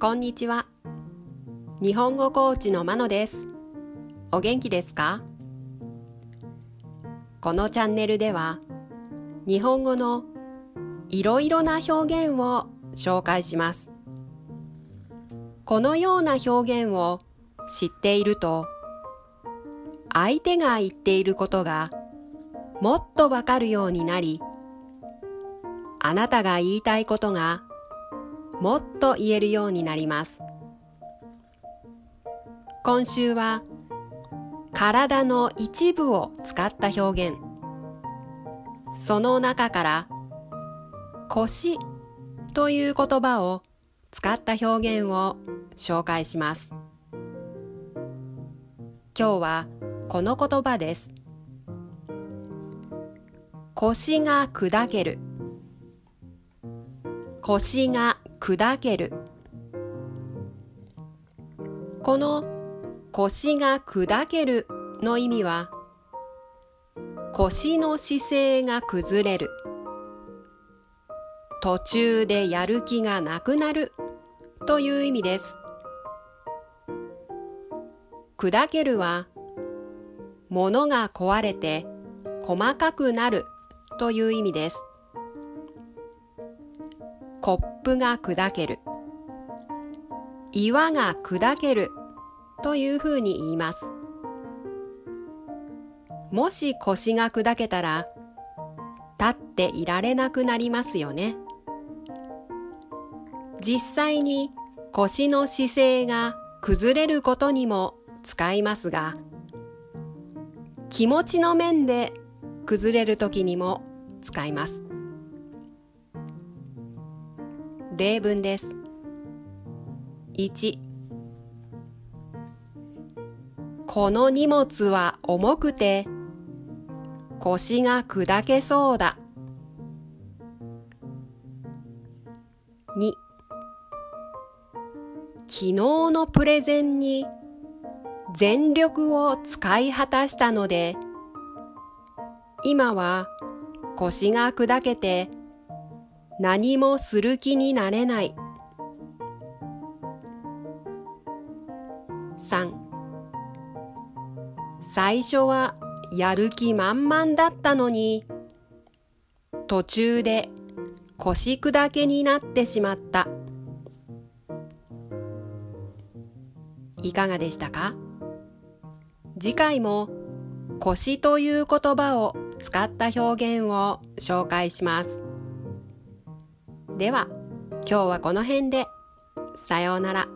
こんにちは。日本語コーチのまのです。お元気ですか？このチャンネルでは、日本語のいろいろな表現を紹介します。このような表現を知っていると、相手が言っていることがもっとわかるようになり、あなたが言いたいことがもっと言えるようになります。今週は体の一部を使った表現、その中から腰という言葉を使った表現を紹介します。今日はこの言葉です。腰が砕ける。腰が砕ける。この腰が砕けるの意味は腰の姿勢が崩れる。途中でやる気がなくなるという意味です。砕けるは物が壊れて細かくなるという意味です。コップが砕ける。岩が砕けるというふうに言います。もし腰が砕けたら立っていられなくなりますよね。実際に腰の姿勢が崩れることにも使いますが、気持ちの面で崩れる時にも使います。例文です。1この荷物は重くて腰が砕けそうだ。2昨日のプレゼンに全力を使い果たしたので今は腰が砕けて何もする気になれない。3最初はやる気満々だったのに途中で腰砕けになってしまった。いかがでしたか？次回も腰という言葉を使った表現を紹介します。では、今日はこの辺で。さようなら。